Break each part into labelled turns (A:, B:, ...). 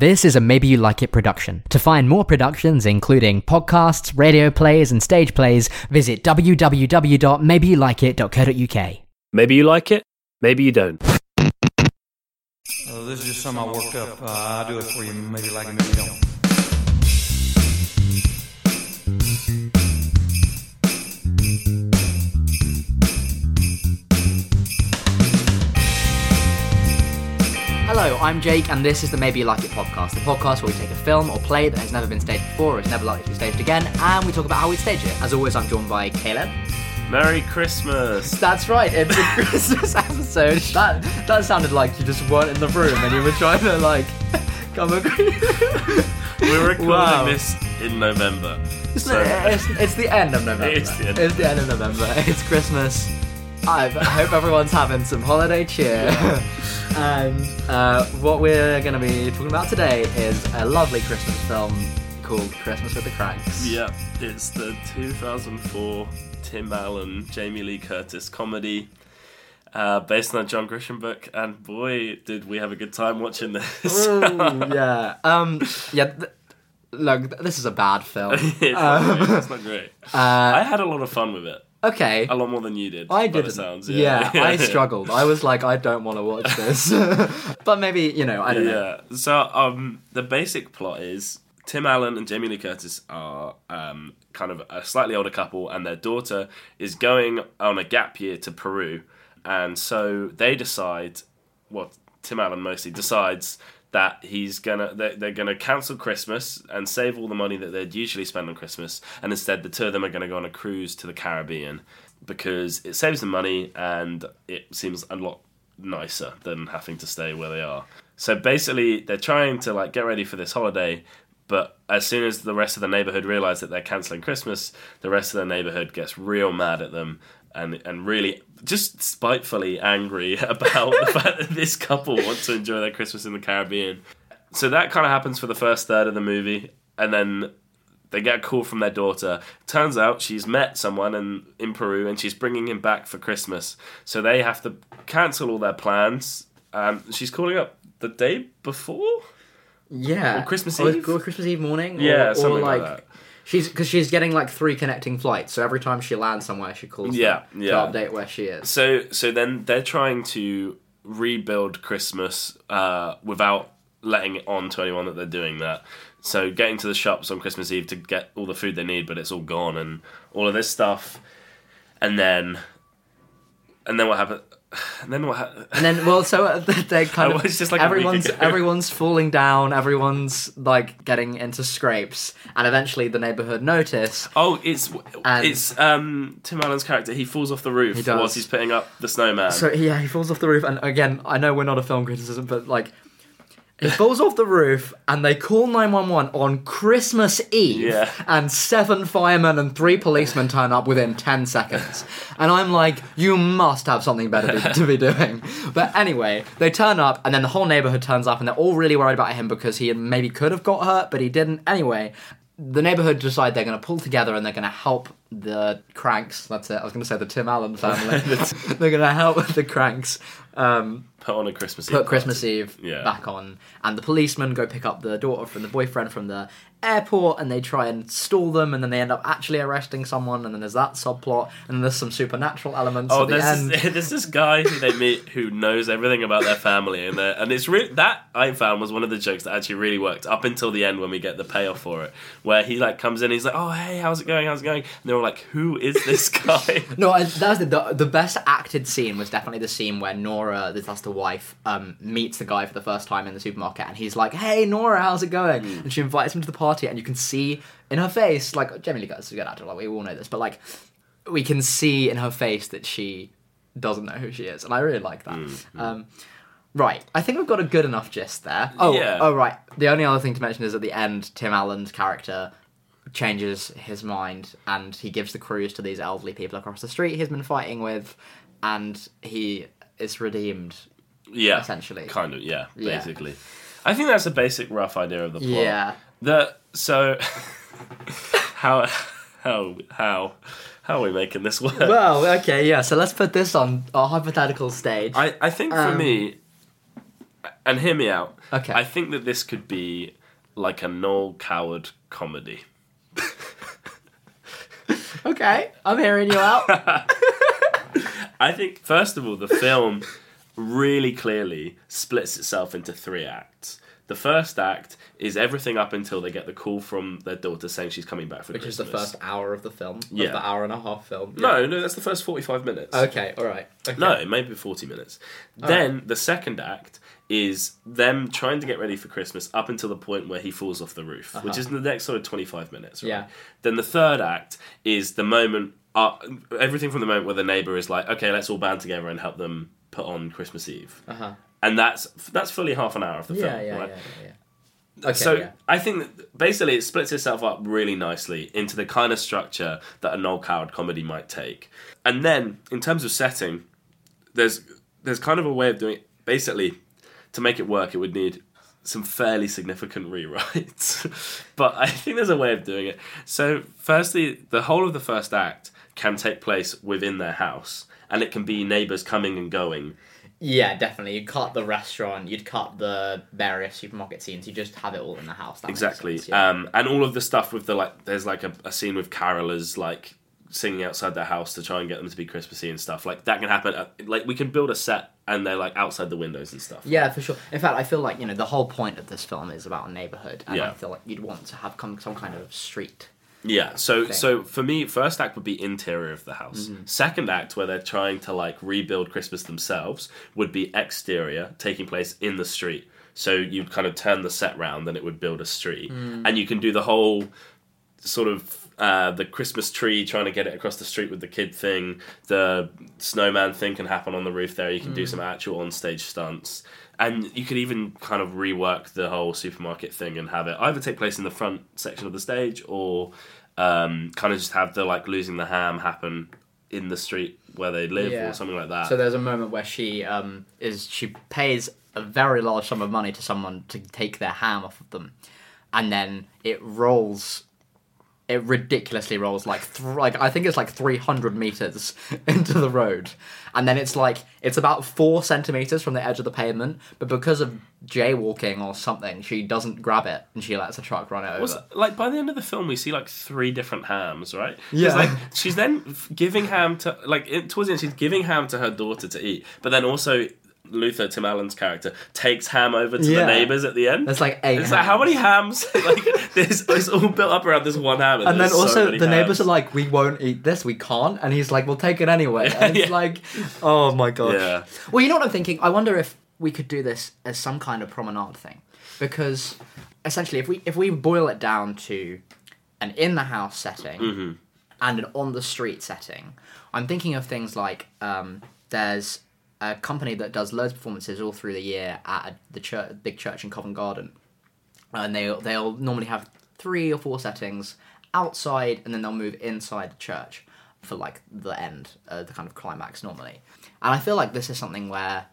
A: This is a Maybe You Like It production. To find more productions, including podcasts, radio plays, and stage plays, visit www.maybeyouLikeIt.co.uk.
B: Maybe you like it, maybe you don't.
C: Uh, this is just something I worked up. Uh, I'll do it for you. Maybe you like it, maybe you don't.
A: Hello, I'm Jake, and this is the Maybe You Like It podcast, the podcast where we take a film or play that has never been staged before or is never likely to be staged again, and we talk about how we stage it. As always, I'm joined by Caleb.
B: Merry Christmas!
A: That's right, it's a Christmas episode. That that sounded like you just weren't in the room and you were trying to like come agree.
B: We're recording
A: Wow.
B: this in November.
A: It's,
B: So-
A: it's, it's the end of November.
B: It's the end.
A: It's the end of November. It's Christmas. I hope everyone's having some holiday cheer. and uh, what we're going to be talking about today is a lovely Christmas film called Christmas with the Kranks.
B: Yeah, it's the 2004 Tim Allen, Jamie Lee Curtis comedy uh, based on a John Grisham book, and boy, did we have a good time watching this.
A: Ooh, yeah. Um. Yeah. Th- look, th- this is a bad film.
B: it's, not great. it's not great.
A: Uh,
B: I had a lot of fun with it.
A: Okay.
B: A lot more than you did.
A: I didn't.
B: sounds.
A: yeah. I struggled. I was like, I don't want to watch this. but maybe you know, I don't know.
B: Yeah. So um, the basic plot is Tim Allen and Jamie Lee Curtis are um, kind of a slightly older couple, and their daughter is going on a gap year to Peru, and so they decide. Well, Tim Allen mostly decides that he's gonna they're, they're gonna cancel Christmas and save all the money that they'd usually spend on Christmas, and instead the two of them are gonna go on a cruise to the Caribbean because it saves them money and it seems a lot nicer than having to stay where they are. So basically, they're trying to like get ready for this holiday, but as soon as the rest of the neighborhood realize that they're canceling Christmas, the rest of the neighborhood gets real mad at them and and really just spitefully angry about the fact that this couple want to enjoy their Christmas in the Caribbean. So that kind of happens for the first third of the movie, and then they get a call from their daughter. Turns out she's met someone in, in Peru and she's bringing him back for Christmas. So they have to cancel all their plans. Um, she's calling up the day before?
A: Yeah.
B: Or Christmas Eve?
A: Or Christmas Eve morning. Or,
B: Yeah,
A: or
B: something
A: like,
B: like that.
A: She's because she's getting like three connecting flights, so every time she lands somewhere, she calls
B: Yeah,
A: them
B: yeah.
A: to update where she is.
B: So so then they're trying to rebuild Christmas uh, without letting it on to anyone that they're doing that. So getting to the shops on Christmas Eve to get all the food they need, but it's all gone and all of this stuff. And then and then what happened? And then what happened?
A: And then, well, so uh, they kind of
B: it's just like
A: everyone's everyone's falling down, everyone's like getting into scrapes, and eventually the neighborhood notice.
B: Oh, it's
A: And-
B: it's um Tim Allen's character. He falls off the roof
A: He does.
B: whilst he's putting up the snowman.
A: So yeah, he falls off the roof, and again, I know we're not a film criticism, but like. He falls off the roof, and they call nine one one on Christmas Eve,
B: Yeah.
A: and seven firemen and three policemen turn up within ten seconds, and I'm like, you must have something better to, to be doing. But anyway, they turn up, and then the whole neighborhood turns up, and they're all really worried about him because he maybe could have got hurt, but he didn't. Anyway, the neighborhood decide they're going to pull together and they're going to help the Kranks. That's it. I was going to say the Tim Allen family. they're going to help the Kranks um,
B: put on a Christmas Eve.
A: put Christmas
B: party.
A: Eve
B: Yeah.
A: back on, and the policemen go pick up the daughter from the boyfriend from the airport, and they try and stall them, and then they end up actually arresting someone, and then there's that subplot, and there's some supernatural elements
B: Oh,
A: at the
B: there's
A: end.
B: this, there's this guy who they meet who knows everything about their family, and and it's re- that I found was one of the jokes that actually really worked up until the end when we get the payoff for it, where he like comes in, he's like, "Oh, hey, how's it going? How's it going?" And they're all like, "Who is this guy?"
A: No, I- that was the, the the best acted scene was definitely the scene where Nora, the that's the wife, um, meets the guy for the first time in the supermarket, and he's like, "Hey, Nora, how's it going?"
B: Hmm.
A: And she invites him to the party, and you can see in her face, like Jamie Lee Curtis is a good actor, like we all know this, but like we can see in her face that she doesn't know who she is, and I really like that. Um, right, I think we've got a good enough gist there. Oh,
B: Yeah.
A: oh, right. The only other thing to mention is at the end, Tim Allen's character changes his mind and he gives the cruise to these elderly people across the street he's been fighting with, and he is redeemed.
B: yeah,
A: Essentially.
B: kind of, yeah,
A: Yeah.
B: basically. I think that's a basic rough idea of the plot.
A: Yeah.
B: The so how how how how are we making this work?
A: Well, okay, yeah. So let's put this on a hypothetical stage.
B: I, I think for
A: Um,
B: me, And hear me out.
A: Okay.
B: I think that this could be like a Noel Coward comedy.
A: Okay, I'm hearing you out.
B: I think, first of all, the film really clearly splits itself into three acts. The first act is everything up until they get the call from their daughter saying she's coming back for Christmas.
A: Which is the first hour of the film.
B: Yeah.
A: Of the hour and a half film. Yeah.
B: No, no, that's the first 45 minutes.
A: Okay, alright. Okay.
B: No, it may be 40 minutes. then the second act is them trying to get ready for Christmas up until the point where he falls off the roof, which is the next sort of 25 minutes. Right?
A: Uh-huh. Yeah.
B: Then the third act is the moment, uh, everything from the moment where the neighbour is like, okay, let's all band together and help them put on Christmas Eve.
A: Uh-huh.
B: And that's that's fully half an hour of the
A: Yeah,
B: film.
A: yeah,
B: right?
A: yeah, yeah, yeah. Okay,
B: so
A: yeah.
B: I think that basically it splits itself up really nicely into the kind of structure that a Noel Coward comedy might take. And then in terms of setting, there's there's kind of a way of doing it. Basically, to make it work, it would need some fairly significant rewrites. but I think there's a way of doing it. So firstly, the whole of the first act can take place within their house. And it can be neighbours coming and going.
A: Yeah, definitely. You'd cut the restaurant, you'd cut the various supermarket scenes, you just have it all in the house.
B: Exactly.
A: sense, yeah.
B: Um, and all of the stuff with the like, there's like a, a scene with carolers like singing outside their house to try and get them to be Christmassy and stuff. Like that can happen. At, like we can build a set and they're like outside the windows and stuff.
A: Yeah, for sure. In fact, I feel like you know the whole point of this film is about a neighborhood, and I feel like you'd want to have come some kind of street.
B: Yeah. So
A: Thing.
B: so for me, first act would be interior of the house.
A: Mm-hmm.
B: Second act, where they're trying to like rebuild Christmas themselves, would be exterior, taking place in the street. So you'd kind of turn the set round and it would build a street,
A: Mm.
B: and you can do the whole sort of uh, the Christmas tree trying to get it across the street with the kid thing. The snowman thing can happen on the roof there. You can do some actual on stage stunts. And you could even kind of rework the whole supermarket thing and have it either take place in the front section of the stage or um, kind of just have the like losing the ham happen in the street where they live
A: Yeah.
B: or something like that.
A: So there's a moment where she um is she pays a very large sum of money to someone to take their ham off of them, and then it rolls. It ridiculously rolls like th- like I think it's like three hundred meters into the road, and then it's like it's about four centimeters from the edge of the pavement. But because of jaywalking or something, she doesn't grab it and she lets a truck run it over.
B: Was like by the end of the film, we see like three different hams, right?
A: Yeah.
B: Like she's then giving ham to like it, towards the end, she's giving ham to her daughter to eat, but then also Luther, Tim Allen's character, takes ham over to
A: Yeah.
B: the neighbors at the end.
A: There's like eight.
B: it's like how many hams? like this, it's all built up around this one ham,
A: And then
B: there's so
A: also
B: many
A: the neighbors are like, "We won't eat this. We can't." And he's like, "We'll take it anyway." And it's
B: Yeah.
A: like, "Oh my gosh."
B: Yeah.
A: Well, you know what I'm thinking? I wonder if we could do this as some kind of promenade thing, because essentially, if we if we boil it down to an in the house setting
B: Mm-hmm.
A: and an on the street setting, I'm thinking of things like um, there's a company that does loads of performances all through the year at the church, big church in Covent Garden, and they they'll normally have three or four settings outside, and then they'll move inside the church for like the end, uh, the kind of climax normally. And I feel like this is something where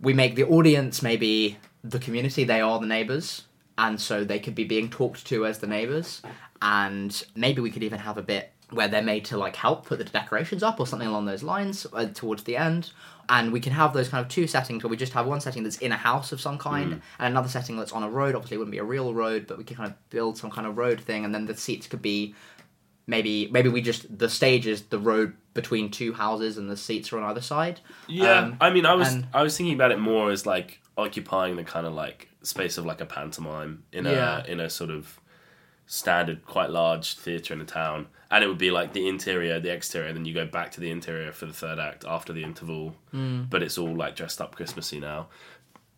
A: we make the audience maybe the community, they are the neighbors, and so they could be being talked to as the neighbors, and maybe we could even have a bit where they're made to like help put the decorations up or something along those lines uh, towards the end. And we can have those kind of two settings where we just have one setting that's in a house of some kind and another setting that's on a road. Obviously it wouldn't be a real road but we could kind of build some kind of road thing. And then the seats could be maybe maybe we just the stage is the road between two houses and the seats are on either side.
B: Yeah,
A: Um,
B: I mean, I was
A: and-
B: I was thinking about it more as like occupying the kind of like space of like a pantomime in a in a sort of standard, quite large theatre in a town, and it would be like the interior, the exterior, and then you go back to the interior for the third act after the interval, hmm. but it's all like dressed up Christmassy now.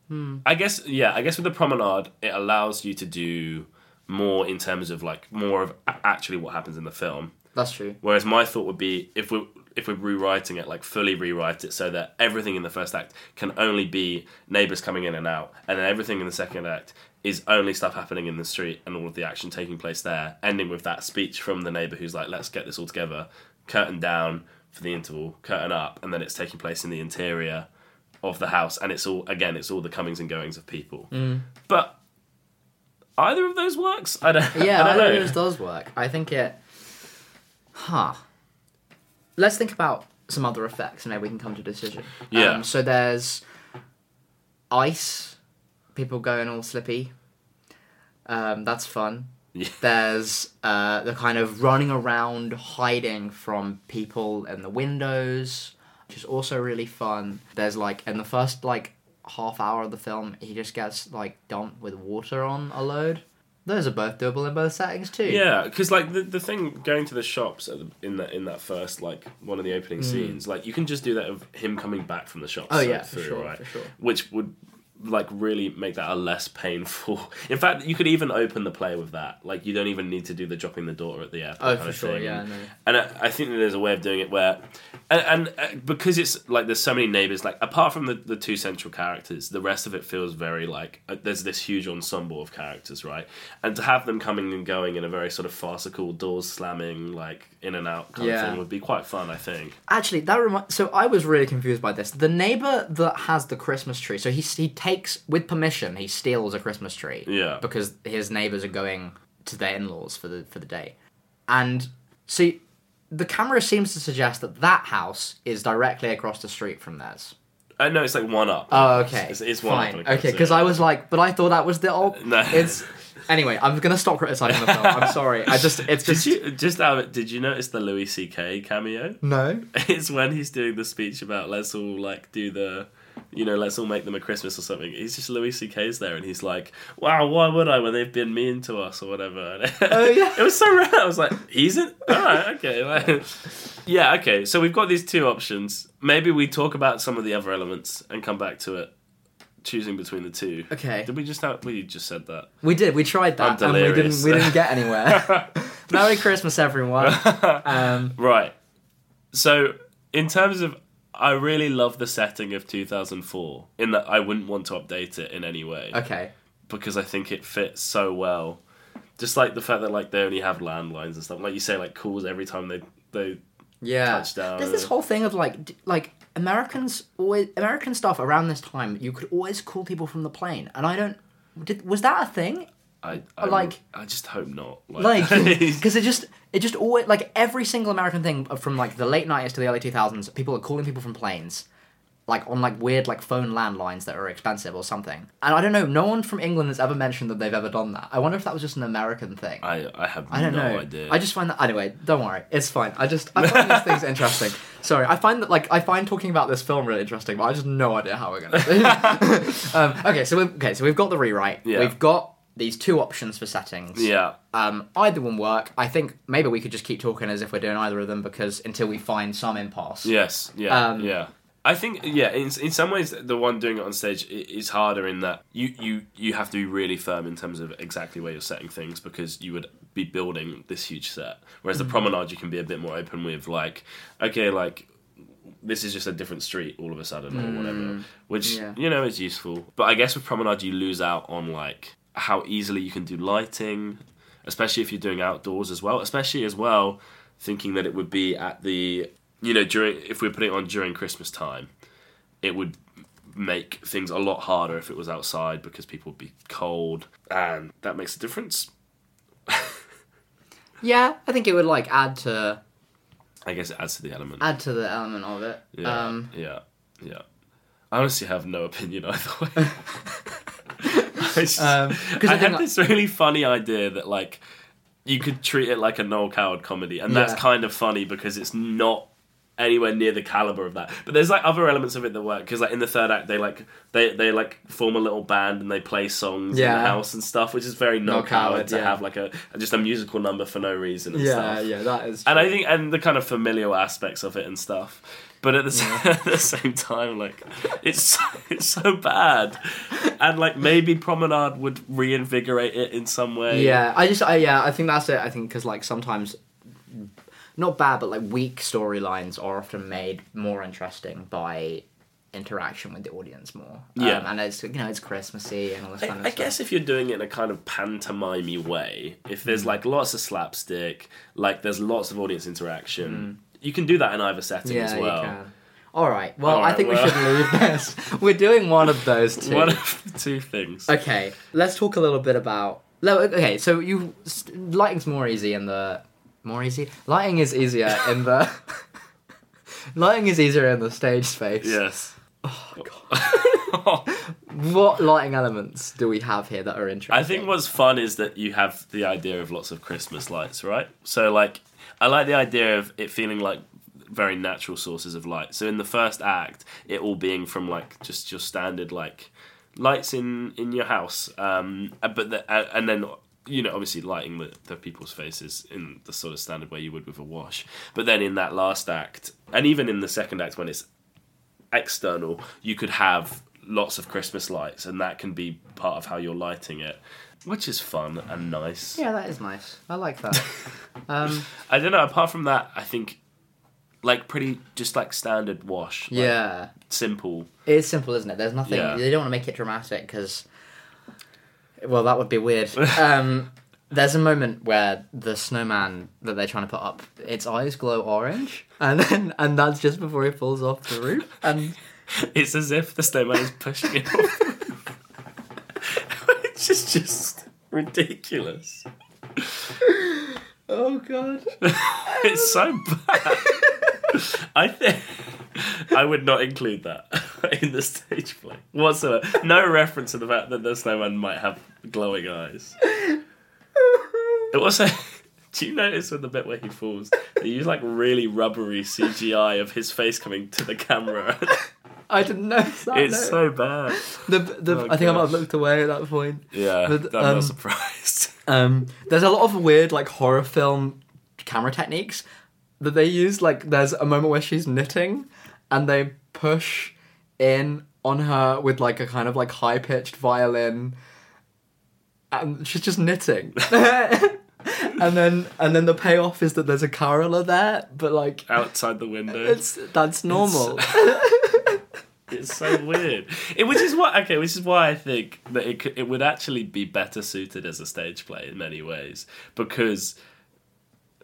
B: Hmm. I guess yeah, I guess with the promenade, it allows you to do more in terms of like more of actually what happens in the film.
A: that's true.
B: Whereas my thought would be if we're if we're rewriting it, like fully rewrite it so that everything in the first act can only be neighbours coming in and out, and then everything in the second act is only stuff happening in the street and all of the action taking place there, ending with that speech from the neighbour who's like, "Let's get this all together." Curtain down for the interval, curtain up, and then it's taking place in the interior of the house, and it's all again, it's all the comings and goings of people. But either of those works. I don't.
A: yeah,
B: I don't
A: I
B: know.
A: think this does work. I think it. Huh. Let's think about some other effects, and maybe we can come to a decision.
B: Yeah.
A: Um, so there's ice people going all slippy. Um, that's fun.
B: Yeah.
A: There's uh, the kind of running around hiding from people in the windows, which is also really fun. There's like in the first like half hour of the film, he just gets like dumped with water on a load. Those are both doable in both settings too.
B: Yeah, because like the, the thing going to the shops at the, in that in that first like one of the opening
A: Mm.
B: scenes, like you can just do that of him coming back from the shops.
A: Oh, yeah, for
B: through,
A: sure,
B: right?
A: for sure.
B: Which would like really make that a less painful. In fact, you could even open the play with that. Like you don't even need to do the dropping the daughter at the airport.
A: Oh, for
B: of
A: sure.
B: thing.
A: Yeah. No.
B: And I, I think that there's a way of doing it where, and, and uh, because it's like there's so many neighbors, like apart from the, the two central characters, the rest of it feels very like uh, there's this huge ensemble of characters, right? And to have them coming and going in a very sort of farcical, doors slamming, like in and out kind of
A: Yeah.
B: thing would be quite fun, I think.
A: Actually, that reminds. so I was really confused by this. The neighbor that has the Christmas tree, so he he takes with permission, he steals a Christmas tree.
B: Yeah.
A: Because his neighbors are going to their in-laws for the for the day, and see, the camera seems to suggest that that house is directly across the street from theirs.
B: Uh, I know it's like one up.
A: Oh, okay.
B: It's, it's one
A: Fine.
B: up. when it comes
A: okay, because. I was like, but I thought that was the old.
B: No.
A: It's anyway. I'm gonna stop criticizing the film. I'm sorry. I just it's
B: Did
A: just
B: you just out of it? Did you notice the Louis C.K. cameo?
A: no.
B: It's when he's doing the speech about let's all like do the, you know, let's all make them a Christmas or something. He's just Louis C.K.'s there, and he's like, "Wow, why would I when they've been mean to us or whatever?"
A: Oh, yeah.
B: it was so rare. I was like, "He's in, all right, okay." like- yeah, okay. So we've got these two options. Maybe we talk about some of the other elements and come back to it, choosing between the two.
A: Okay.
B: Did we just have? We just said that.
A: We did. We tried that, and we didn't. We didn't get anywhere. Merry Christmas, everyone. Um,
B: Right. So, in terms of, I really love the setting of 2004. In that, I wouldn't want to update it in any way
A: okay.
B: because I think it fits so well. Just like the fact that like they only have landlines and stuff, like you say, like calls every time they they
A: Yeah.
B: Touchdown.
A: There's this whole thing of like, d- like Americans always American stuff around this time. You could always call people from the plane, and I don't. Did, was that a thing?
B: I, I
A: Like-
B: I just hope not.
A: Like, because it just it just always like every single American thing from like the late nineties to the early two thousands, people are calling people from planes, like on like weird like phone landlines that are expensive or something. And I don't know. No one from England has ever mentioned that they've ever done that. I wonder if that was just an American thing.
B: I I have
A: I don't
B: no
A: know.
B: idea.
A: I just find that anyway. Don't worry, it's fine. I just I find these things interesting. Sorry, I find that like I find talking about this film really interesting, but I just have no idea how we're gonna. um, okay, so we've, okay, so we've got the rewrite.
B: Yeah.
A: We've got these two options for settings.
B: yeah.
A: Um, either one work. I think maybe we could just keep talking as if we're doing either of them because until we find some impasse.
B: Yes. Yeah.
A: Um,
B: yeah. I think yeah. In in some ways, the one doing it on stage is harder in that you you you have to be really firm in terms of exactly where you're setting things because you would be building this huge set. Whereas the promenade, you can be a bit more open with like, okay, like this is just a different street all of a sudden or whatever, which
A: Mm. Yeah.
B: you know is useful. But I guess with promenade, you lose out on like how easily you can do lighting, especially if you're doing outdoors as well. Especially as well, thinking that it would be at the you know during if we're putting it on during Christmas time, it would make things a lot harder if it was outside because people would be cold and that makes a difference.
A: Yeah, I think it would like add to
B: I guess it adds to the element.
A: add to the element of it.
B: Yeah,
A: Um,
B: yeah, yeah. I honestly have no opinion either way. I, just-
A: Um,
B: I
A: I
B: had
A: I-
B: this really funny idea that like you could treat it like a Noel Coward comedy, and that's
A: Yeah.
B: kind of funny because it's not anywhere near the caliber of that. But there's like other elements of it that work because like in the third act they like they they like form a little band and they play songs in the house and stuff, which is very Noel,
A: Noel
B: Coward, to
A: yeah.
B: have like a just a musical number for no reason and
A: yeah,
B: stuff.
A: yeah, that is.
B: And I think, and the kind of familial aspects of it and stuff. But at the, sa- at the same time, like it's so, it's so bad, and like maybe Promenade would reinvigorate it in some way.
A: Yeah, I just, I, yeah, I think that's it. I think because like sometimes, not bad, but like weak storylines are often made more interesting by interaction with the audience more.
B: Yeah.
A: um, and it's you know it's Christmassy and all this
B: I,
A: kind of stuff.
B: I
A: stuff.
B: guess if you're doing it in a kind of pantomimey way, if there's like lots of slapstick, like there's lots of audience interaction, you can do that in either setting
A: yeah,
B: as well.
A: you can. All right. Well,
B: All
A: I think
B: well.
A: we should leave this. We're doing one of those two.
B: One of the two things.
A: Okay, let's talk a little bit about. Okay, so you lighting's more easy in the more easy. Lighting is easier in the. lighting is easier in the stage space.
B: Yes.
A: Oh god. what lighting elements do we have here that are interesting?
B: I think what's fun is that you have the idea of lots of Christmas lights, right? So like, I like the idea of it feeling like very natural sources of light. So in the first act, it all being from like just your standard like lights in in your house, um, but the, uh, and then you know obviously lighting the, the people's faces in the sort of standard way you would with a wash. But then in that last act, and even in the second act when it's external, you could have lots of Christmas lights, and that can be part of how you're lighting it, which is fun and nice.
A: Yeah, that is nice. I like that. um,
B: I don't know. Apart from that, I think like pretty just like standard wash. like,
A: yeah,
B: simple.
A: it is simple, isn't it? There's nothing.
B: Yeah.
A: They don't want to make it dramatic because, well, that would be weird. Um, there's a moment where the snowman that they're trying to put up, its eyes glow orange, and then and that's just before he falls off the roof. And
B: It's as if the snowman is pushing it off. Which is just ridiculous.
A: oh god,
B: It's so bad. I think I would not include that in the stage play whatsoever. No reference to the fact that the snowman might have glowing eyes. It was also. Do you notice with the bit where he falls, they use like really rubbery CGI of his face coming to the camera?
A: I didn't notice that.
B: it's
A: no.
B: so bad.
A: The, the,
B: Oh,
A: I think I might have looked away at that point.
B: Yeah,
A: But,
B: I'm
A: um,
B: not surprised.
A: Um, there's a lot of weird like horror film camera techniques that they use. Like there's a moment where she's knitting, and they push in on her with like a kind of like high pitched violin, and she's just knitting. And then and then the payoff is that there's a caroler there, but like
B: Outside the window.
A: it's that's normal.
B: It's so weird. It, which is why okay, which is why I think that it could, it would actually be better suited as a stage play in many ways because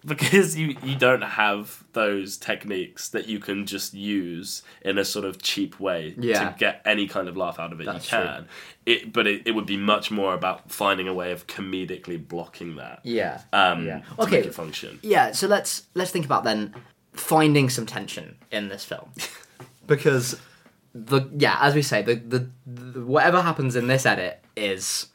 B: because you you don't have those techniques that you can just use in a sort of cheap way
A: Yeah.
B: to get any kind of laugh out of it.
A: That's
B: you
A: true.
B: can. It, but it, it would be much more about finding a way of comedically blocking that.
A: yeah.
B: Um,
A: Yeah.
B: to
A: Okay.
B: make it function.
A: Yeah, so let's let's think about then finding some tension in this film. because the yeah, as we say, the, the the whatever happens in this edit is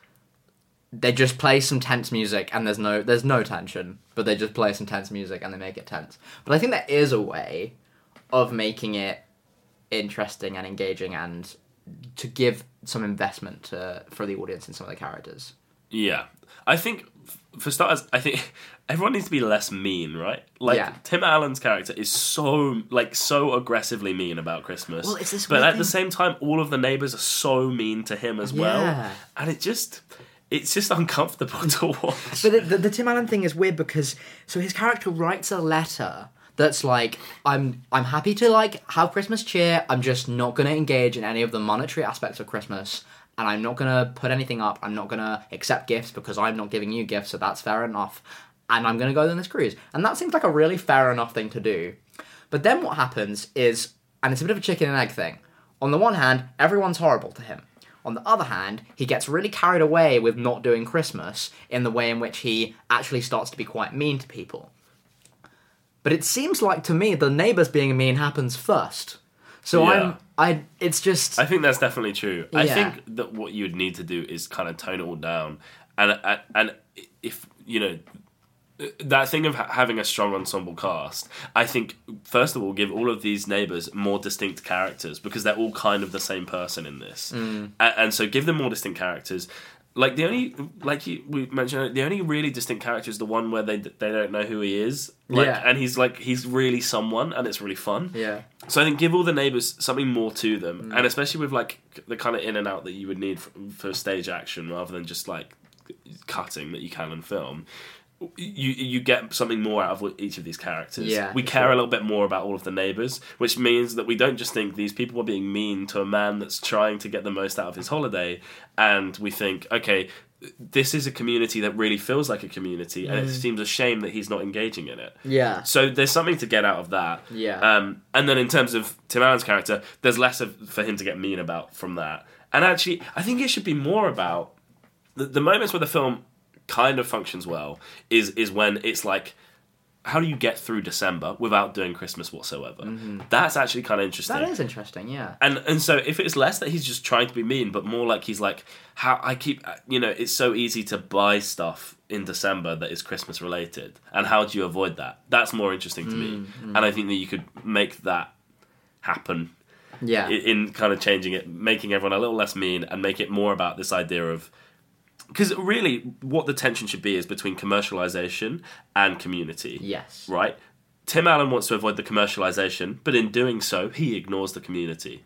A: they just play some tense music and there's no there's no tension, but they just play some tense music and they make it tense. But I think there is a way of making it interesting and engaging and to give some investment to for the audience in some of the characters.
B: Yeah, I think for starters, I think everyone needs to be less mean, right? Like
A: Yeah.
B: Tim Allen's character is so like so aggressively mean about Christmas.
A: Well, it's this
B: but
A: weird
B: at the same time, all of the neighbors are so mean to him as well, and it just it's just uncomfortable to watch.
A: But the, the, the Tim Allen thing is weird because so his character writes a letter that's like I'm I'm happy to like have Christmas cheer. I'm just not going to engage in any of the monetary aspects of Christmas, and I'm not going to put anything up. I'm not going to accept gifts because I'm not giving you gifts, so that's fair enough. And I'm going to go on this cruise, and that seems like a really fair enough thing to do. But then what happens is, and it's a bit of a chicken and egg thing. On the one hand, everyone's horrible to him. On the other hand, he gets really carried away with not doing Christmas in the way in which he actually starts to be quite mean to people. But it seems like to me the neighbors being mean happens first. So
B: Yeah.
A: I'm I it's just
B: I think that's definitely true. I think that what you would need to do is kind of tone it all down, and and, and if you know that thing of ha- having a strong ensemble cast, I think first of all give all of these neighbors more distinct characters because they're all kind of the same person in this,
A: Mm.
B: A- and, so give them more distinct characters. Like the only, like you, we mentioned, the only really distinct character is the one where they they don't know who he is, like,
A: Yeah.
B: and he's like he's really someone, and it's really fun.
A: yeah.
B: So I think give all the neighbors something more to them,
A: Mm.
B: and especially with like the kind of in and out that you would need for, for stage action rather than just like cutting that you can in film. You you get something more out of each of these characters.
A: Yeah,
B: we care
A: sure.
B: a little bit more about all of the neighbors, which means that we don't just think these people are being mean to a man that's trying to get the most out of his holiday, and we think, okay, this is a community that really feels like a community, and
A: Mm.
B: it seems a shame that he's not engaging in it.
A: Yeah.
B: So there's something to get out of that.
A: Yeah.
B: Um, and then in terms of Tim Allen's character, there's less of, for him to get mean about from that. And actually, I think it should be more about the, the moments where the film kind of functions well is is when it's like how do you get through December without doing Christmas whatsoever? Mm-hmm. That's actually kind of interesting.
A: Mm-hmm. That is interesting, yeah.
B: And and so if it's less that he's just trying to be mean, but more like he's like how I keep uh, you know it's so easy to buy stuff in December that is Christmas related, and how do you avoid that? That's more interesting to me, mm, mm. and I think that you could make that happen
A: Yeah.
B: i- in kind of changing it, making everyone a little less mean, and make it more about this idea of because really what the tension should be is between commercialization and community
A: yes.
B: right? Tim Allen wants to avoid the commercialization, but in doing so, he ignores the community.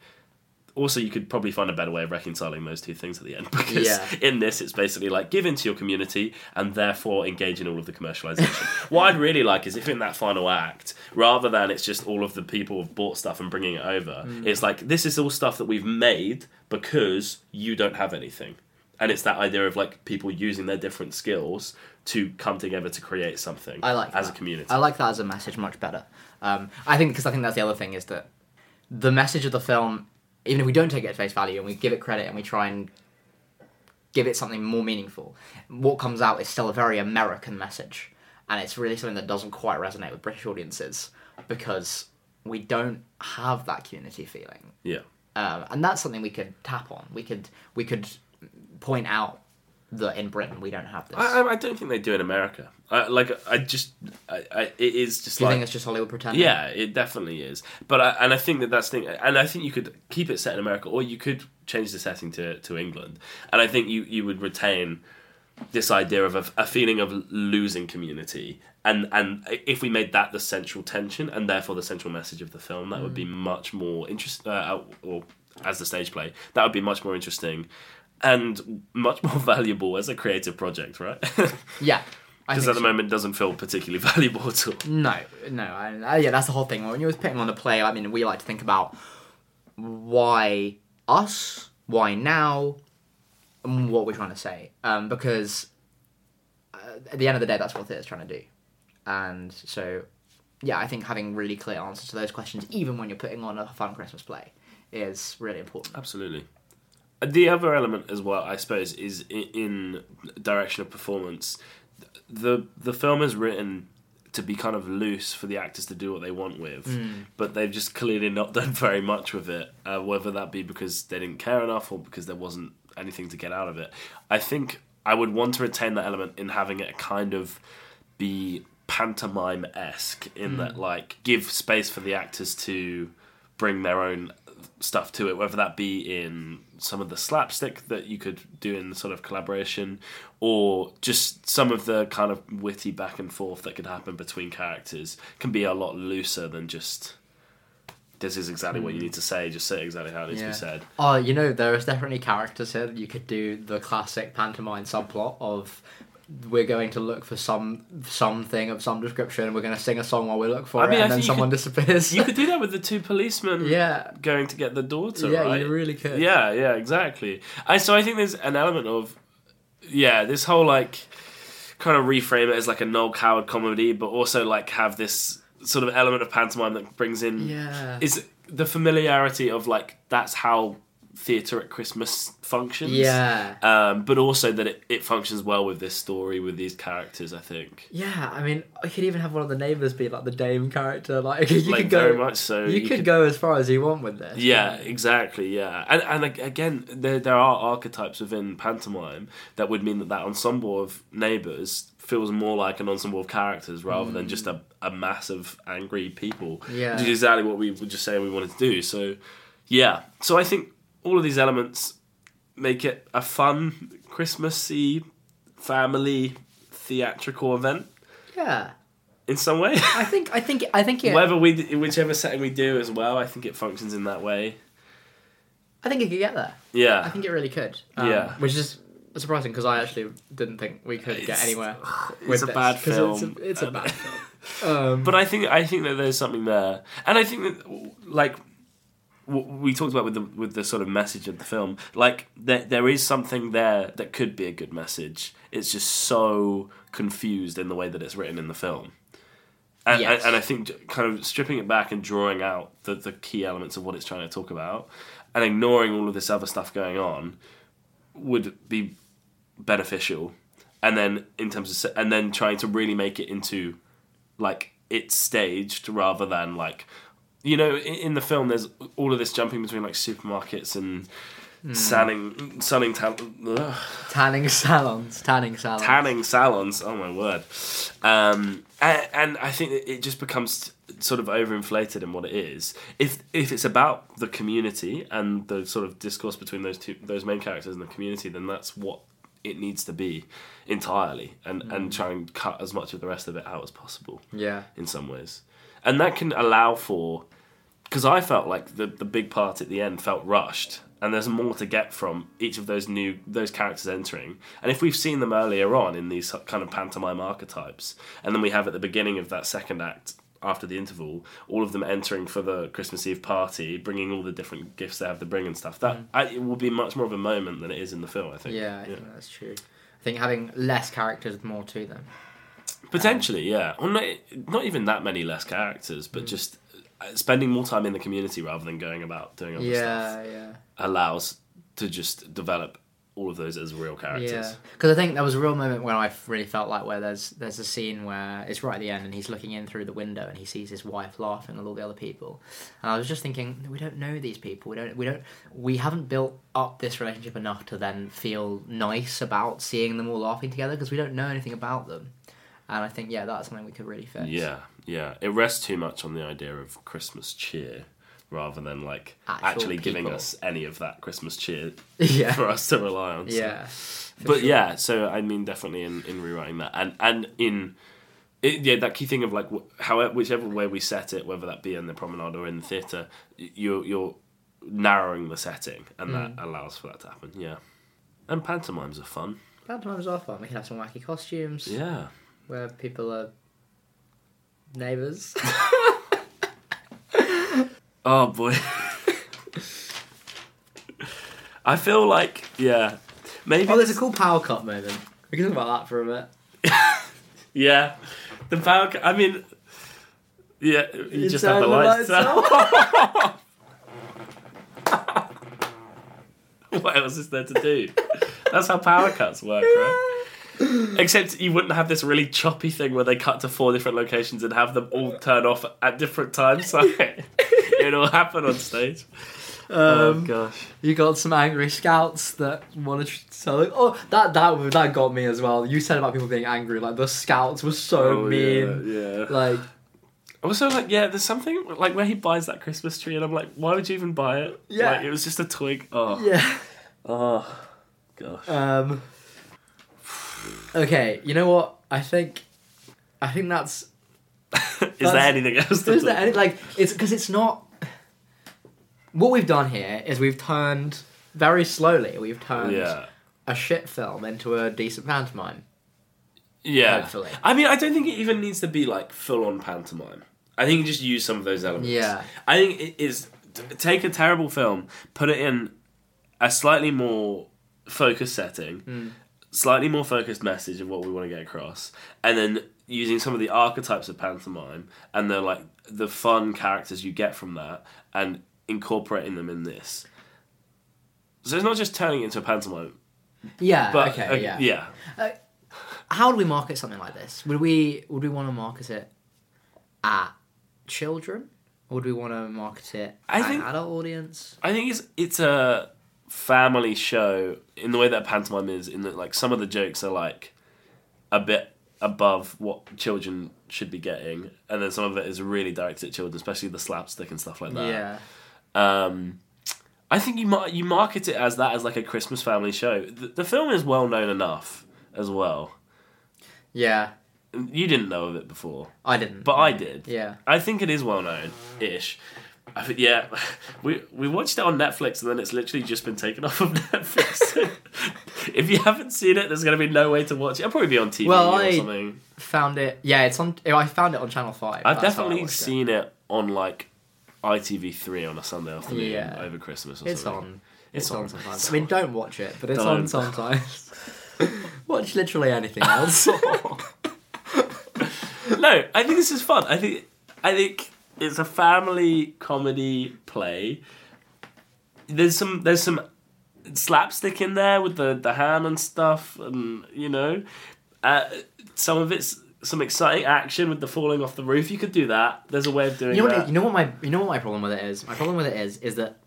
B: Also, you could probably find a better way of reconciling those two things at the end because
A: Yeah.
B: in this, it's basically like give into your community and therefore engage in all of the commercialization. what I'd really like is if in that final act, rather than it's just all of the people have bought stuff and bringing it over, mm. it's like this is all stuff that we've made because you don't have anything. And it's that idea of like people using their different skills to come together to create something
A: I like
B: as
A: that.
B: a community.
A: I like that as a message much better. Um, I think because I think that's the other thing is that the message of the film, even if we don't take it at face value and we give it credit and we try and give it something more meaningful, what comes out is still a very American message, and it's really something that doesn't quite resonate with British audiences because we don't have that community feeling,
B: Yeah.
A: um, and that's something we could tap on. We could we could point out that in Britain we don't have this.
B: I, I- don't think they do in America. I, like, I just, I, I, it is just
A: Do you
B: like,
A: think it's just Hollywood pretending?
B: yeah, it definitely is. But I, and I think that that's the thing, and I think you could keep it set in America, or you could change the setting to to England, and I think you you would retain this idea of a, a feeling of losing community. And and if we made that the central tension and therefore the central message of the film, that would be much more interesting. Uh, or as the stage play, that would be much more interesting and much more valuable as a creative project, right?
A: yeah.
B: Because at the
A: so.
B: moment, it doesn't feel particularly valuable at all.
A: No, no, I, I, yeah, that's the whole thing. When you're putting on a play, I mean, we like to think about why us, why now, and what we're trying to say. Um, because uh, at the end of the day, that's what theatre's trying to do. And so, yeah, I think having really clear answers to those questions, even when you're putting on a fun Christmas play, is really important.
B: Absolutely. The other element as well, I suppose, is in, in direction of performance. The the film is written to be kind of loose for the actors to do what they want with, but they've just clearly not done very much with it. Uh, whether that be because they didn't care enough or because there wasn't anything to get out of it. I think I would want to retain that element in having it kind of be pantomime esque in that like give space for the actors to bring their own stuff to it, whether that be in some of the slapstick that you could do in sort of collaboration, or just some of the kind of witty back and forth that could happen between characters can be a lot looser than just this is exactly what you need to say, just say exactly how it needs to be said.
A: Oh, you know, there is definitely characters here that you could do the classic pantomime subplot of we're going to look for some something of some description. We're going to sing a song while we look for
B: I mean,
A: it, and then someone
B: could-
A: disappears.
B: You could do that with the two policemen
A: yeah,
B: going to get the daughter,
A: yeah,
B: right?
A: you really could.
B: Yeah, yeah, exactly. I so I think there's an element of yeah, this whole like kind of reframe it as like a Noel Coward comedy, but also like have this sort of element of pantomime that brings in
A: yeah,
B: is the familiarity of like that's how theatre at Christmas functions.
A: yeah,
B: Um, but also that it, it functions well with this story with these characters. I think
A: yeah. I mean, I could even have one of the neighbors be like the dame character. Like you
B: like
A: could go,
B: very much so.
A: you, could, go as far as you want with this.
B: Yeah, exactly. Yeah, and and again, there there are archetypes within pantomime that would mean that that ensemble of neighbours feels more like an ensemble of characters rather than just a, a mass of angry people.
A: Yeah.
B: which is exactly what we were just saying we wanted to do. So, yeah. So I think all of these elements make it a fun Christmassy family theatrical event
A: yeah.
B: in some way.
A: I think, I think, I think it.
B: Whether we, whichever setting we do as well, I think it functions in that way.
A: I think it could get there.
B: Yeah.
A: I think it really could. Um,
B: Yeah.
A: Which is surprising because I actually didn't think we could get anywhere.
B: it's
A: with
B: a bad film.
A: It's a, it's a bad film. Um,
B: But I think I think that there's something there, and I think that like we talked about with the with the sort of message of the film, like there there is something there that could be a good message. It's just so confused in the way that it's written in the film. And,
A: Yes.
B: and, and I think kind of stripping it back and drawing out the, the key elements of what it's trying to talk about and ignoring all of this other stuff going on would be beneficial. And then in terms of and then trying to really make it into like it's staged rather than like you know in, in the film there's all of this jumping between like supermarkets and sunning sunning tal- ugh,
A: Tanning salons. Tanning salons.
B: tanning salons oh my word um and, and i think it just becomes sort of overinflated in what it is if if it's about the community and the sort of discourse between those two those main characters in the community then that's what it needs to be entirely and and try and cut as much of the rest of it out as possible
A: yeah.
B: in some ways. And that can allow for because I felt like the the big part at the end felt rushed and there's more to get from each of those new those characters entering. And if we've seen them earlier on in these kind of pantomime archetypes and then we have at the beginning of that second act after the interval, all of them entering for the Christmas Eve party, bringing all the different gifts they have to bring and stuff. That I, it will be much more of a moment than it is in the film. I think.
A: Yeah, I think that's true. I think having less characters with more to them.
B: Potentially, yeah. Or not, not even that many less characters,
A: Mm.
B: but just uh, Uh, spending more time in the community rather than going about doing other
A: Yeah,
B: stuff
A: yeah.
B: allows to just develop all of those as real characters.
A: Yeah, because I think there was a real moment where I really felt like where there's there's a scene where it's right at the end and he's looking in through the window and he sees his wife laughing with all the other people, and I was just thinking we don't know these people we don't we don't we haven't built up this relationship enough to then feel nice about seeing them all laughing together because we don't know anything about them, and I think yeah that's something we could really fix.
B: Yeah, yeah. It rests too much on the idea of Christmas cheer rather than like
A: Actual
B: actually giving us any of that Christmas cheer
A: yeah,
B: for us to rely on. so-
A: yeah.
B: but yeah, so I mean, definitely in, in rewriting that, and and in it, yeah, that key thing of like however whichever way we set it, whether that be in the promenade or in the theatre, you're you're narrowing the setting, and
A: Mm.
B: that allows for that to happen. Yeah, and pantomimes are fun.
A: Pantomimes are fun. We can have some wacky costumes
B: Yeah,
A: where people are neighbours.
B: Oh boy. I feel like yeah, maybe
A: oh, there's a cool power cut moment. We can talk about that for a bit.
B: yeah. The power. ca- I mean, yeah. You, just have
A: turn
B: the
A: the
B: lights.
A: lights
B: out. what else is there to do? That's how power cuts work, right? Except you wouldn't have this really choppy thing where they cut to four different locations and have them all turn off at different times. So it'll happen on stage. oh
A: Um,
B: gosh.
A: You got some angry scouts that want to sell it. Oh, that that that got me as well. You said about people being angry. Like the scouts were so
B: Oh,
A: mean.
B: Yeah, yeah.
A: Like
B: Also, like, yeah, there's something like where he buys that Christmas tree, and I'm like, why would you even buy it?
A: Yeah.
B: like, it was just a twig. Oh,
A: yeah.
B: oh, gosh.
A: Um. Okay, you know what? I think, I think that's.
B: Is there anything else to
A: Is there any like it's because it's not. What we've done here is we've turned very slowly. We've turned
B: Yeah,
A: a shit film into a decent pantomime.
B: yeah.
A: Hopefully.
B: I mean, I don't think it even needs to be like full on pantomime. I think you just use some of those elements.
A: Yeah.
B: I think it is take a terrible film, put it in a slightly more focused setting,
A: Hmm.
B: Slightly more focused message of what we want to get across, and then using some of the archetypes of pantomime and the like the fun characters you get from that and incorporating them in this. So it's not just turning it into a pantomime,
A: Yeah.
B: but
A: okay.
B: uh,
A: yeah.
B: yeah.
A: How do we market something like this? Would we would we want to market it at children? Or would we want to market it
B: I
A: at
B: think-
A: an adult audience?
B: I think it's it's a family show in the way that pantomime is. In that, like some of the jokes are like a bit above what children should be getting, and then some of it is really directed at children, especially the slapstick and stuff like that.
A: Yeah.
B: Um, I think you mar- you market it as that as like a Christmas family show. The, the film is well known enough as well.
A: Yeah.
B: You didn't know of it before,
A: I didn't.
B: but I did.
A: Yeah.
B: I think it is well known ish. I think, yeah, we we watched it on Netflix and then it's literally just been taken off of Netflix. if you haven't seen it, there's going to be no way to watch it. It'll probably be on TV
A: Well,
B: or
A: I-
B: something.
A: Found it. Yeah, it's on. I found it on Channel Five.
B: I've
A: That's how I
B: definitely
A: watched it.
B: seen it. on like ITV3 on a Sunday afternoon
A: Yeah.
B: over Christmas or
A: It's
B: something.
A: on. It's,
B: It's
A: on
B: on.
A: sometimes. I mean, don't watch it, but it's on
B: Don't.
A: sometimes. watch literally anything else.
B: no, I think this is fun. I think I think it's a family comedy play. There's some there's some slapstick in there with the the ham and stuff, and you know, uh, some of it's some exciting action with the falling off the roof. You could do that. There's a way of doing
A: You know
B: that.
A: what? You know what my you know what my problem with it is. My problem with it is is that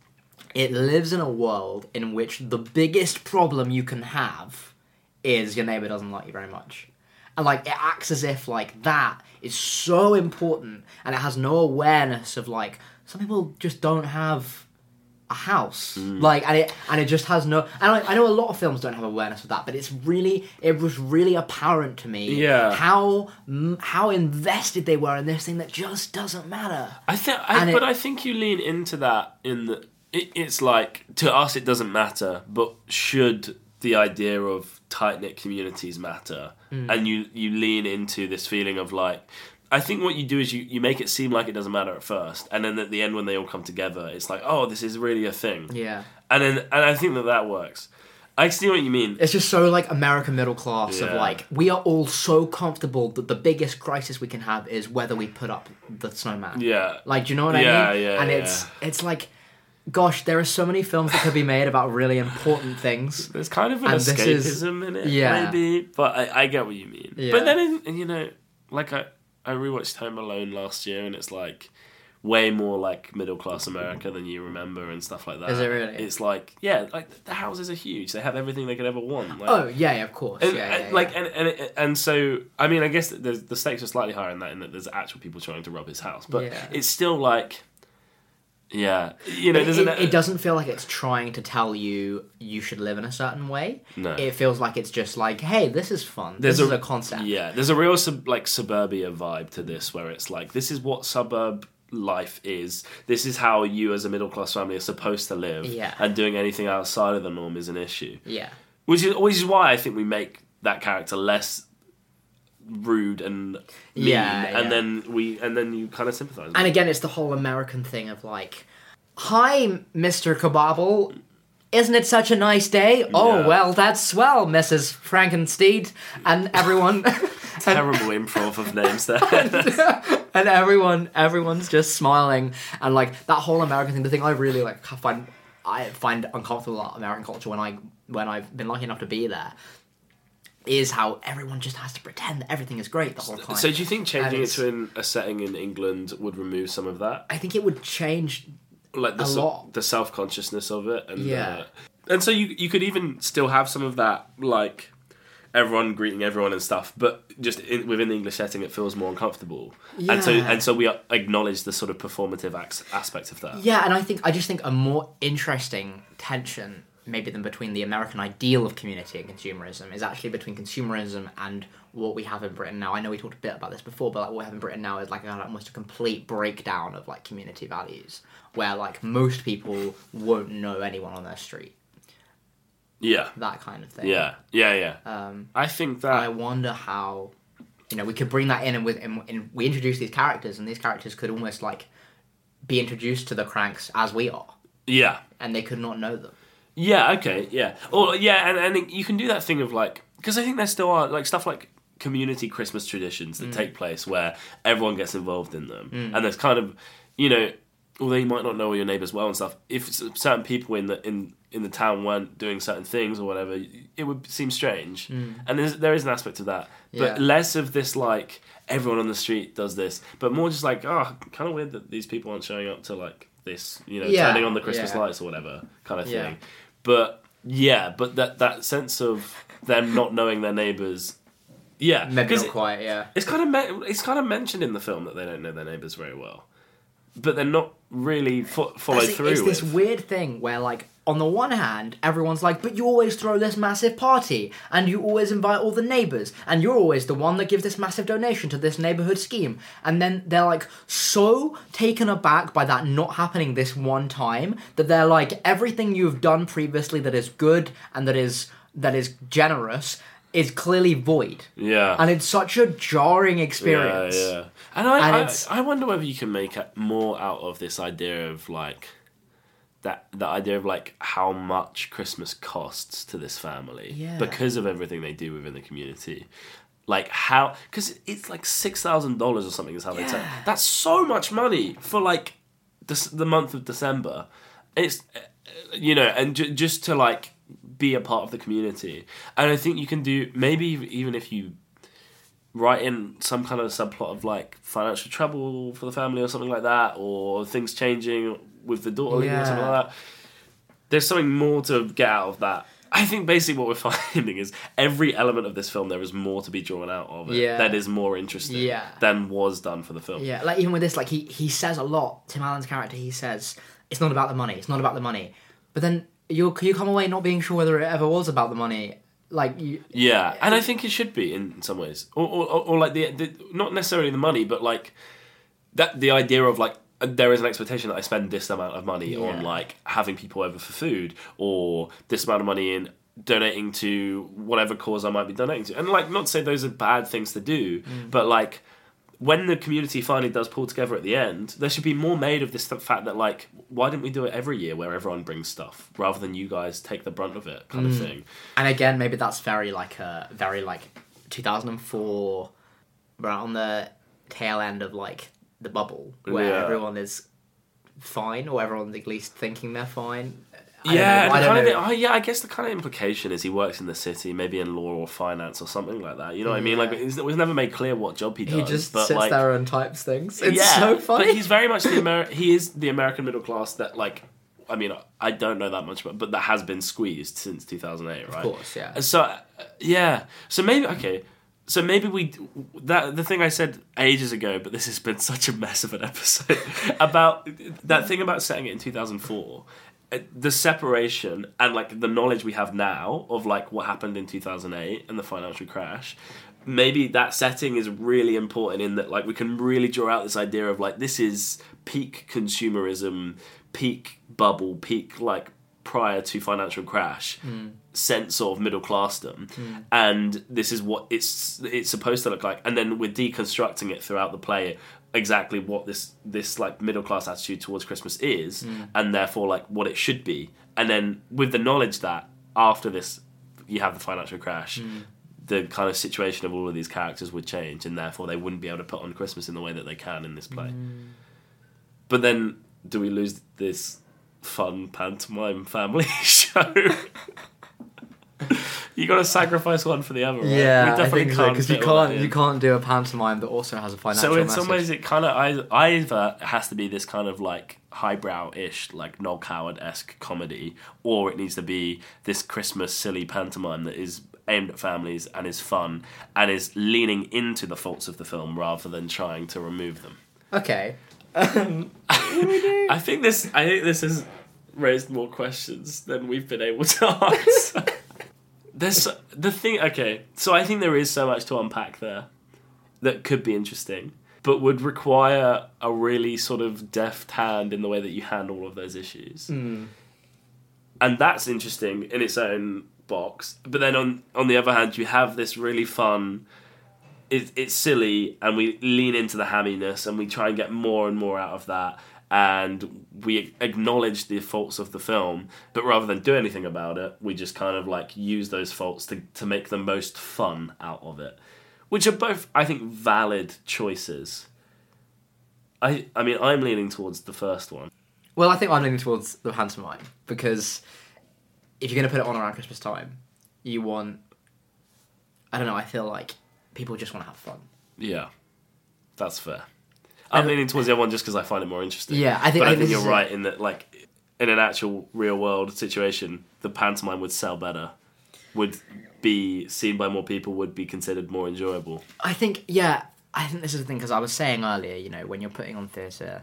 A: it lives in a world in which the biggest problem you can have is your neighbor doesn't like you very much, and like it acts as if like that is so important, and it has no awareness of like some people just don't have a house
B: Mm.
A: like and it and it just has no and I, I know a lot of films don't have awareness of that but it's really it was really apparent to me
B: Yeah.
A: how how invested they were in this thing that just doesn't matter
B: I think, I,
A: And it-
B: but I think you lean into that in the. It, it's like to us, it doesn't matter, but should the idea of tight knit communities matter,
A: Mm.
B: and you you lean into this feeling of like. I think what you do is you, you make it seem like it doesn't matter at first, and then at the end when they all come together, it's like, oh, this is really a thing.
A: yeah
B: And then and I think that that works. I see what you mean.
A: It's just so like American middle class of like we are all so comfortable that the biggest crisis we can have is whether we put up the snowman.
B: Yeah.
A: Like, do you know what
B: Yeah,
A: I mean?
B: yeah,
A: And
B: yeah.
A: it's it's like, gosh, there are so many films that could be made about really important things.
B: There's kind of an
A: And this is-
B: escapism in it,
A: yeah.
B: maybe. But I, I get what you mean.
A: Yeah.
B: But then, in, you know, like I, I rewatched Home Alone last year, and it's like way more like middle class America than you remember and stuff like that.
A: Is it really?
B: It's like yeah, like the houses are huge. They have everything they could ever want. Like,
A: Oh yeah, yeah, of course.
B: And,
A: yeah,
B: and,
A: yeah,
B: like and, and and so I mean I guess the the stakes are slightly higher in that in that there's actual people trying to rob his house, but it's still like yeah, you know,
A: it,
B: there's
A: it, it doesn't feel like it's trying to tell you you should live in a certain way.
B: No.
A: It feels like it's just like, hey, this is fun.
B: There's
A: this
B: a-
A: is a concept.
B: Yeah, there's a real sub, like suburbia vibe to this, where it's like this is what suburb life is. This is how you, as a middle class family, are supposed to live.
A: Yeah.
B: and doing anything outside of the norm is an issue.
A: Yeah.
B: Which is which is why I think we make that character less rude and mean,
A: Yeah,
B: and
A: yeah.
B: then we and then you kind of sympathize.
A: And again, it's the whole American thing of like, "Hi, Mister Kabobble, isn't it such a nice day? Oh
B: Yeah.
A: well, that's swell, Mrs. Frankenstein," and everyone,
B: Terrible improv of names there.
A: and everyone, everyone's just smiling, and like that whole American thing. The thing I really like find, I find uncomfortable about American culture when I when I've been lucky enough to be there. Is how everyone just has to pretend that everything is great the whole time.
B: so do you think changing it to an, a setting in England would remove some of that?
A: I think it would change
B: like the
A: A lot.
B: the self consciousness of it, and
A: Yeah.
B: uh, and so you you could even still have some of that like everyone greeting everyone and stuff, but just in, within the English setting, it feels more uncomfortable, Yeah. and so and so we acknowledge the sort of performative ac- aspect of that.
A: Yeah, and I think I just think a more interesting tension, maybe than between the American ideal of community and consumerism, is actually between consumerism and what we have in Britain now. I know we talked a bit about this before, but like what we have in Britain now is like a, almost a complete breakdown of like community values, where like most people won't know anyone on their street,
B: Yeah,
A: that kind of thing.
B: yeah, yeah, yeah.
A: Um,
B: I think that
A: I wonder how, you know, we could bring that in and with and, and we introduce these characters, and these characters could almost like be introduced to the Kranks as we are,
B: yeah,
A: and they could not know them.
B: Yeah, okay, yeah. Or yeah, and, and you can do that thing of like because I think there still are like stuff like community Christmas traditions that mm. take place where everyone gets involved in them, mm. and there's kind of you know although you might not know all your neighbors well and stuff, if certain people in the in in the town weren't doing certain things or whatever, it would seem strange. Mm. And there's, there is an aspect of that, but
A: Yeah.
B: less of this like everyone on the street does this, but more just like ah, oh, kind of weird that these people aren't showing up to like this, you know,
A: Yeah,
B: turning on the Christmas
A: yeah.
B: lights or whatever kind of thing.
A: Yeah.
B: But yeah, but that that sense of them not knowing their neighbors, yeah,
A: Maybe
B: 'cause
A: not quite, yeah.
B: it's kind of me- it's kind of mentioned in the film that they don't know their neighbors very well, but they're not really fo- followed
A: It's,
B: through
A: it's
B: with.
A: this weird thing where, like, on the one hand, everyone's like, but you always throw this massive party, and you always invite all the neighbors, and you're always the one that gives this massive donation to this neighborhood scheme. And then they're like so taken aback by that not happening this one time that they're like, everything you've done previously that is good and that is that is generous is clearly void.
B: yeah,
A: And it's such a jarring experience.
B: Yeah, yeah. And I,
A: And
B: I, I wonder whether you can make more out of this idea of like that the idea of like how much Christmas costs to this family
A: Yeah.
B: because of everything they do within the community. Like how because it's like six thousand dollars or something is how they tell. That's so much money for like the the month of December. It's uh, you know, and ju- just to like be a part of the community. And I think you can do maybe even if you write in some kind of subplot of like financial trouble for the family or something like that, or things changing with the daughter leaving or something
A: Yeah.
B: like that. There's something more to get out of that. I think basically what we're finding is every element of this film there is more to be drawn out of it
A: Yeah.
B: that is more interesting
A: Yeah.
B: than was done for the film.
A: Yeah, like even with this, like he he says a lot. Tim Allen's character, he says it's not about the money. It's not about the money. But then you you come away not being sure whether it ever was about the money. Like you,
B: Yeah, and I think it should be in some ways, or or, or, like the, the not necessarily the money, but like that the idea of like there is an expectation that I spend this amount of money on like having people over for food, or this amount of money in donating to whatever cause I might be donating to, and like not to say those are bad things to do, mm. but like when the community finally does pull together at the end, there should be more made of this th- fact that like, why didn't we do it every year where everyone brings stuff rather than you guys take the brunt of it, kind of mm. thing.
A: and again, maybe that's very like a very like 2004, right on the tail end of like the bubble where
B: Yeah.
A: everyone is fine or everyone's at least thinking they're fine. I
B: yeah,
A: I don't
B: kind
A: know.
B: of, oh, yeah. I guess the kind of implication is he works in the city, maybe in law or finance or something like that. You know what I mean? Like
A: Yeah.
B: it was never made clear what job he does.
A: he just
B: but
A: sits
B: like,
A: there and types things. It's
B: yeah,
A: so funny.
B: But he's very much the Amer- He is the American middle class that like. I mean, I don't know that much about, but that has been squeezed since two thousand eight, right?
A: of course, yeah.
B: So uh, yeah, so maybe okay, so maybe we that the thing I said ages ago, but this has been such a mess of an episode about that thing about setting it in two thousand four. Uh, the separation and like the knowledge we have now of like what happened in two thousand eight and the financial crash, maybe that setting is really important in that like we can really draw out this idea of like this is peak consumerism, peak bubble, peak like prior to financial crash hmm. sense of middle classdom hmm. and this is what it's it's supposed to look like. And then we're deconstructing it throughout the play exactly what this this like middle class attitude towards christmas is hmm. and therefore like what it should be. And then with the knowledge that after this you have the financial crash the kind of situation of all of these characters would change and therefore they wouldn't be able to put on christmas in the way that they can in this play. But then do we lose this fun pantomime family show you got to sacrifice one for the other. Right?
A: Yeah,
B: we
A: I think so because you
B: all that
A: can't you can't do a pantomime that also has a financial
B: So in
A: message.
B: some ways, it kind of either has to be this kind of like highbrow-ish, like Noel Coward-esque comedy, or it needs to be this Christmas silly pantomime that is aimed at families and is fun and is leaning into the faults of the film rather than trying to remove them.
A: okay,
B: I think this. I think this has raised more questions than we've been able to answer. There's the thing. Okay, so I think there is so much to unpack there that could be interesting, but would require a really sort of deft hand in the way that you handle all of those issues. And that's interesting in its own box. But then on on the other hand, you have this really fun. It, it's silly, and we lean into the hamminess, and we try and get more and more out of that. And we acknowledge the faults of the film, but rather than do anything about it, we just kind of like use those faults to, to make the most fun out of it, which are both, I think, valid choices. I, I mean, I'm leaning towards the first one.
A: well, I think I'm leaning towards the pantomime because if you're going to put it on around Christmas time, you want. I don't know. I feel like people just want to have fun.
B: Yeah, that's fair. I'm leaning towards the other one just because I find it more interesting.
A: Yeah, I think-
B: But
A: I
B: I
A: think
B: think you're right in that, like, in an actual real world situation, the pantomime would sell better, would be seen by more people, would be considered more enjoyable.
A: I think, yeah, I think this is the thing because I was saying earlier, you know, when you're putting on theatre,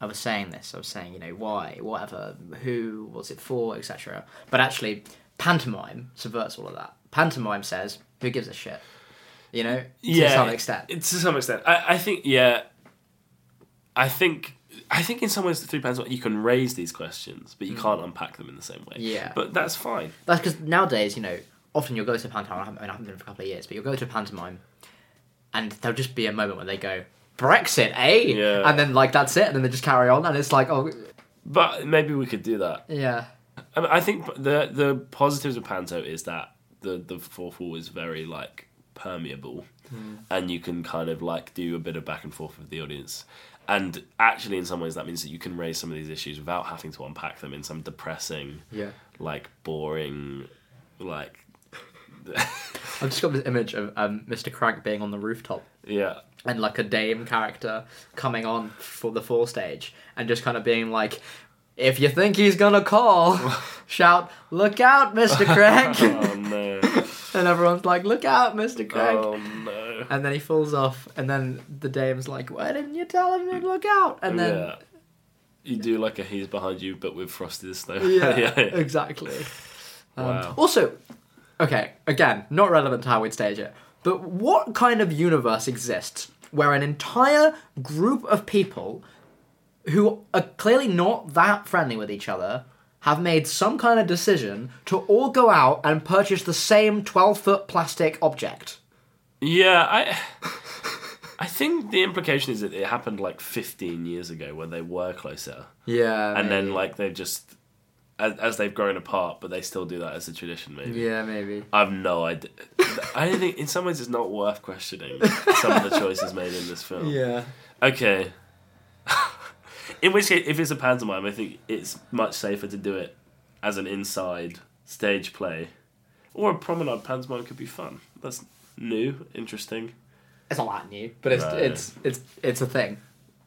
A: I was saying this. I was saying, you know, why, whatever, who, what's it for, etc. But actually, pantomime subverts all of that. Pantomime says, who gives a shit? You know, to some extent.
B: To some extent, I, I think yeah. I think I think in some ways the three pounds you can raise these questions, but you can't unpack them in the same way.
A: Mm. Yeah.
B: but that's fine.
A: That's because nowadays, you know, often you'll go to a pantomime. I haven't, I mean, I haven't been for a couple of years, but you'll go to a pantomime, and there'll just be a moment where they go Brexit, eh?
B: Yeah.
A: And then like that's it, and then they just carry on, and it's like, oh,
B: But maybe we could do that.
A: yeah,
B: I, mean, I think the the positives of Panto is that the the fourth wall is very like permeable, and you can kind of like do a bit of back and forth with the audience. And actually, in some ways, that means that you can raise some of these issues without having to unpack them in some depressing,
A: yeah.
B: like boring, like
A: I've just got this image of um, Mr. Krank being on the rooftop
B: Yeah.
A: and like a dame character coming on for the full stage and just kind of being like, if you think he's gonna call, shout, look out, Mr. Krank.
B: Oh no.
A: And everyone's like, look out, Mr. Krank.
B: oh no.
A: And then he falls off, and then the dame's like, why didn't you tell him to look out? And then,
B: yeah. You do like a he's behind you, but with frosted snow.
A: yeah,
B: yeah.
A: exactly. Um,
B: Wow.
A: Also, okay, again, not relevant to how we'd stage it, but what kind of universe exists where an entire group of people who are clearly not that friendly with each other have made some kind of decision to all go out and purchase the same 12 foot plastic object?
B: Yeah, I I think the implication is that it happened like 15 years ago when they were closer.
A: Yeah.
B: And then like they've just as, as they've grown apart, but they still do that as a tradition maybe.
A: Yeah, maybe.
B: I have no idea. I think in some ways it's not worth questioning some of the choices made in this film.
A: Yeah.
B: Okay. in which case, if it's a pantomime, I think it's much safer to do it as an inside stage play. Or a promenade pantomime could be fun. That's new, interesting.
A: It's not that new, but it's
B: Right.
A: it's it's it's a thing.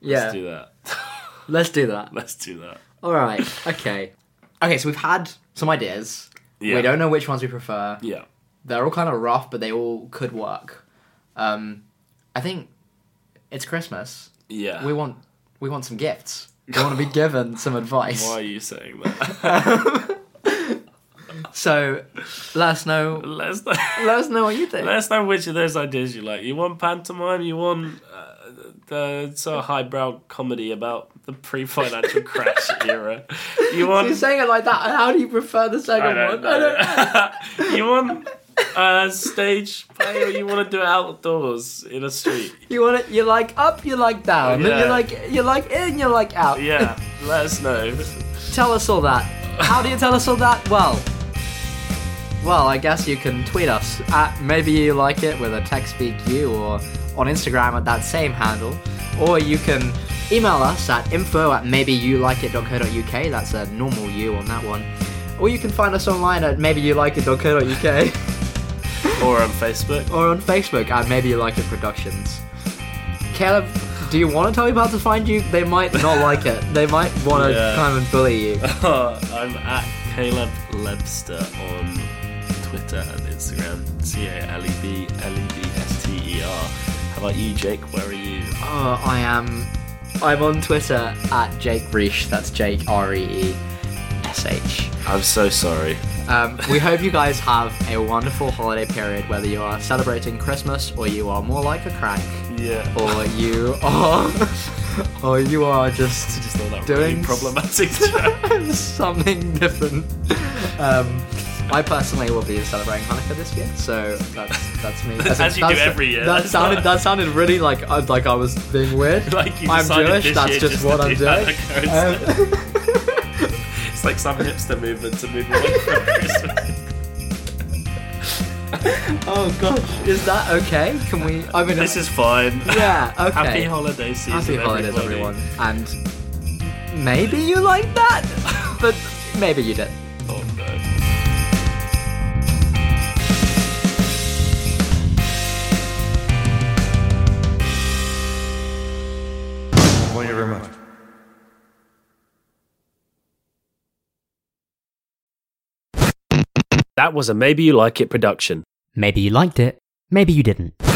A: Yeah.
B: Let's do that.
A: Let's do that.
B: Let's do that.
A: All right. Okay. Okay. So we've had some ideas.
B: Yeah.
A: We don't know which ones we prefer.
B: Yeah.
A: They're all kind of rough, but they all could work. Um, I think it's Christmas.
B: Yeah.
A: We want we want some gifts. We want to be given some advice.
B: Why are you saying that?
A: So let us know.
B: Let's know.
A: Let us know what you think.
B: Let us know which of those ideas you like. You want pantomime? You want uh, the sort of highbrow comedy about the pre-financial crash era? You want?
A: You're saying it like that. How do you prefer the second
B: I
A: one?
B: don't know. you want a stage play, or you want to do it outdoors in a street?
A: You want it? You like up? You like down?
B: Yeah.
A: You like you like in? you're like out?
B: Yeah. Let us know.
A: Tell us all that. How do you tell us all that? Well, well, I guess you can tweet us at maybe you like it with a text speak you or on Instagram at that same handle, or you can email us at info at maybeyoulikeit.co.uk. That's a normal U on that one. Or you can find us online at maybeyoulikeit.co.uk
B: Or on Facebook.
A: or on Facebook at Maybe You Like It Productions. Caleb, do you want to tell people how to find you? They might not like it. They might want to
B: Yeah.
A: come and bully you.
B: Oh, I'm at Caleb Lebster on Twitter and Instagram. C A L E B L E B S T E R. How about you, Jake? Where are you?
A: Oh, I am. I'm on Twitter at Jake Reesh. That's Jake R E E
B: I'm so sorry.
A: Um, we hope you guys have a wonderful holiday period, whether you are celebrating Christmas or you are more like a crank,
B: Yeah.
A: or you are, or you are just
B: just
A: doing
B: really problematic.
A: something different. Um, I personally will be celebrating Hanukkah this year, so that's that's me.
B: As you do every year,
A: That sounded that sounded really like I- like I was being weird.
B: Like you
A: I'm Jewish. That's just what I'm
B: do
A: doing. Um,
B: it's like some hipster movement to move away from Christmas.
A: oh gosh, is that okay? Can we? I mean,
B: this is fine.
A: yeah. Okay.
B: Happy holiday season.
A: Happy holidays,
B: everybody.
A: everyone. And maybe you like that, but maybe you didn't.
B: Oh no.
C: Thank you very much.
D: That was a Maybe You Like It production.
E: Maybe you liked it, maybe you didn't.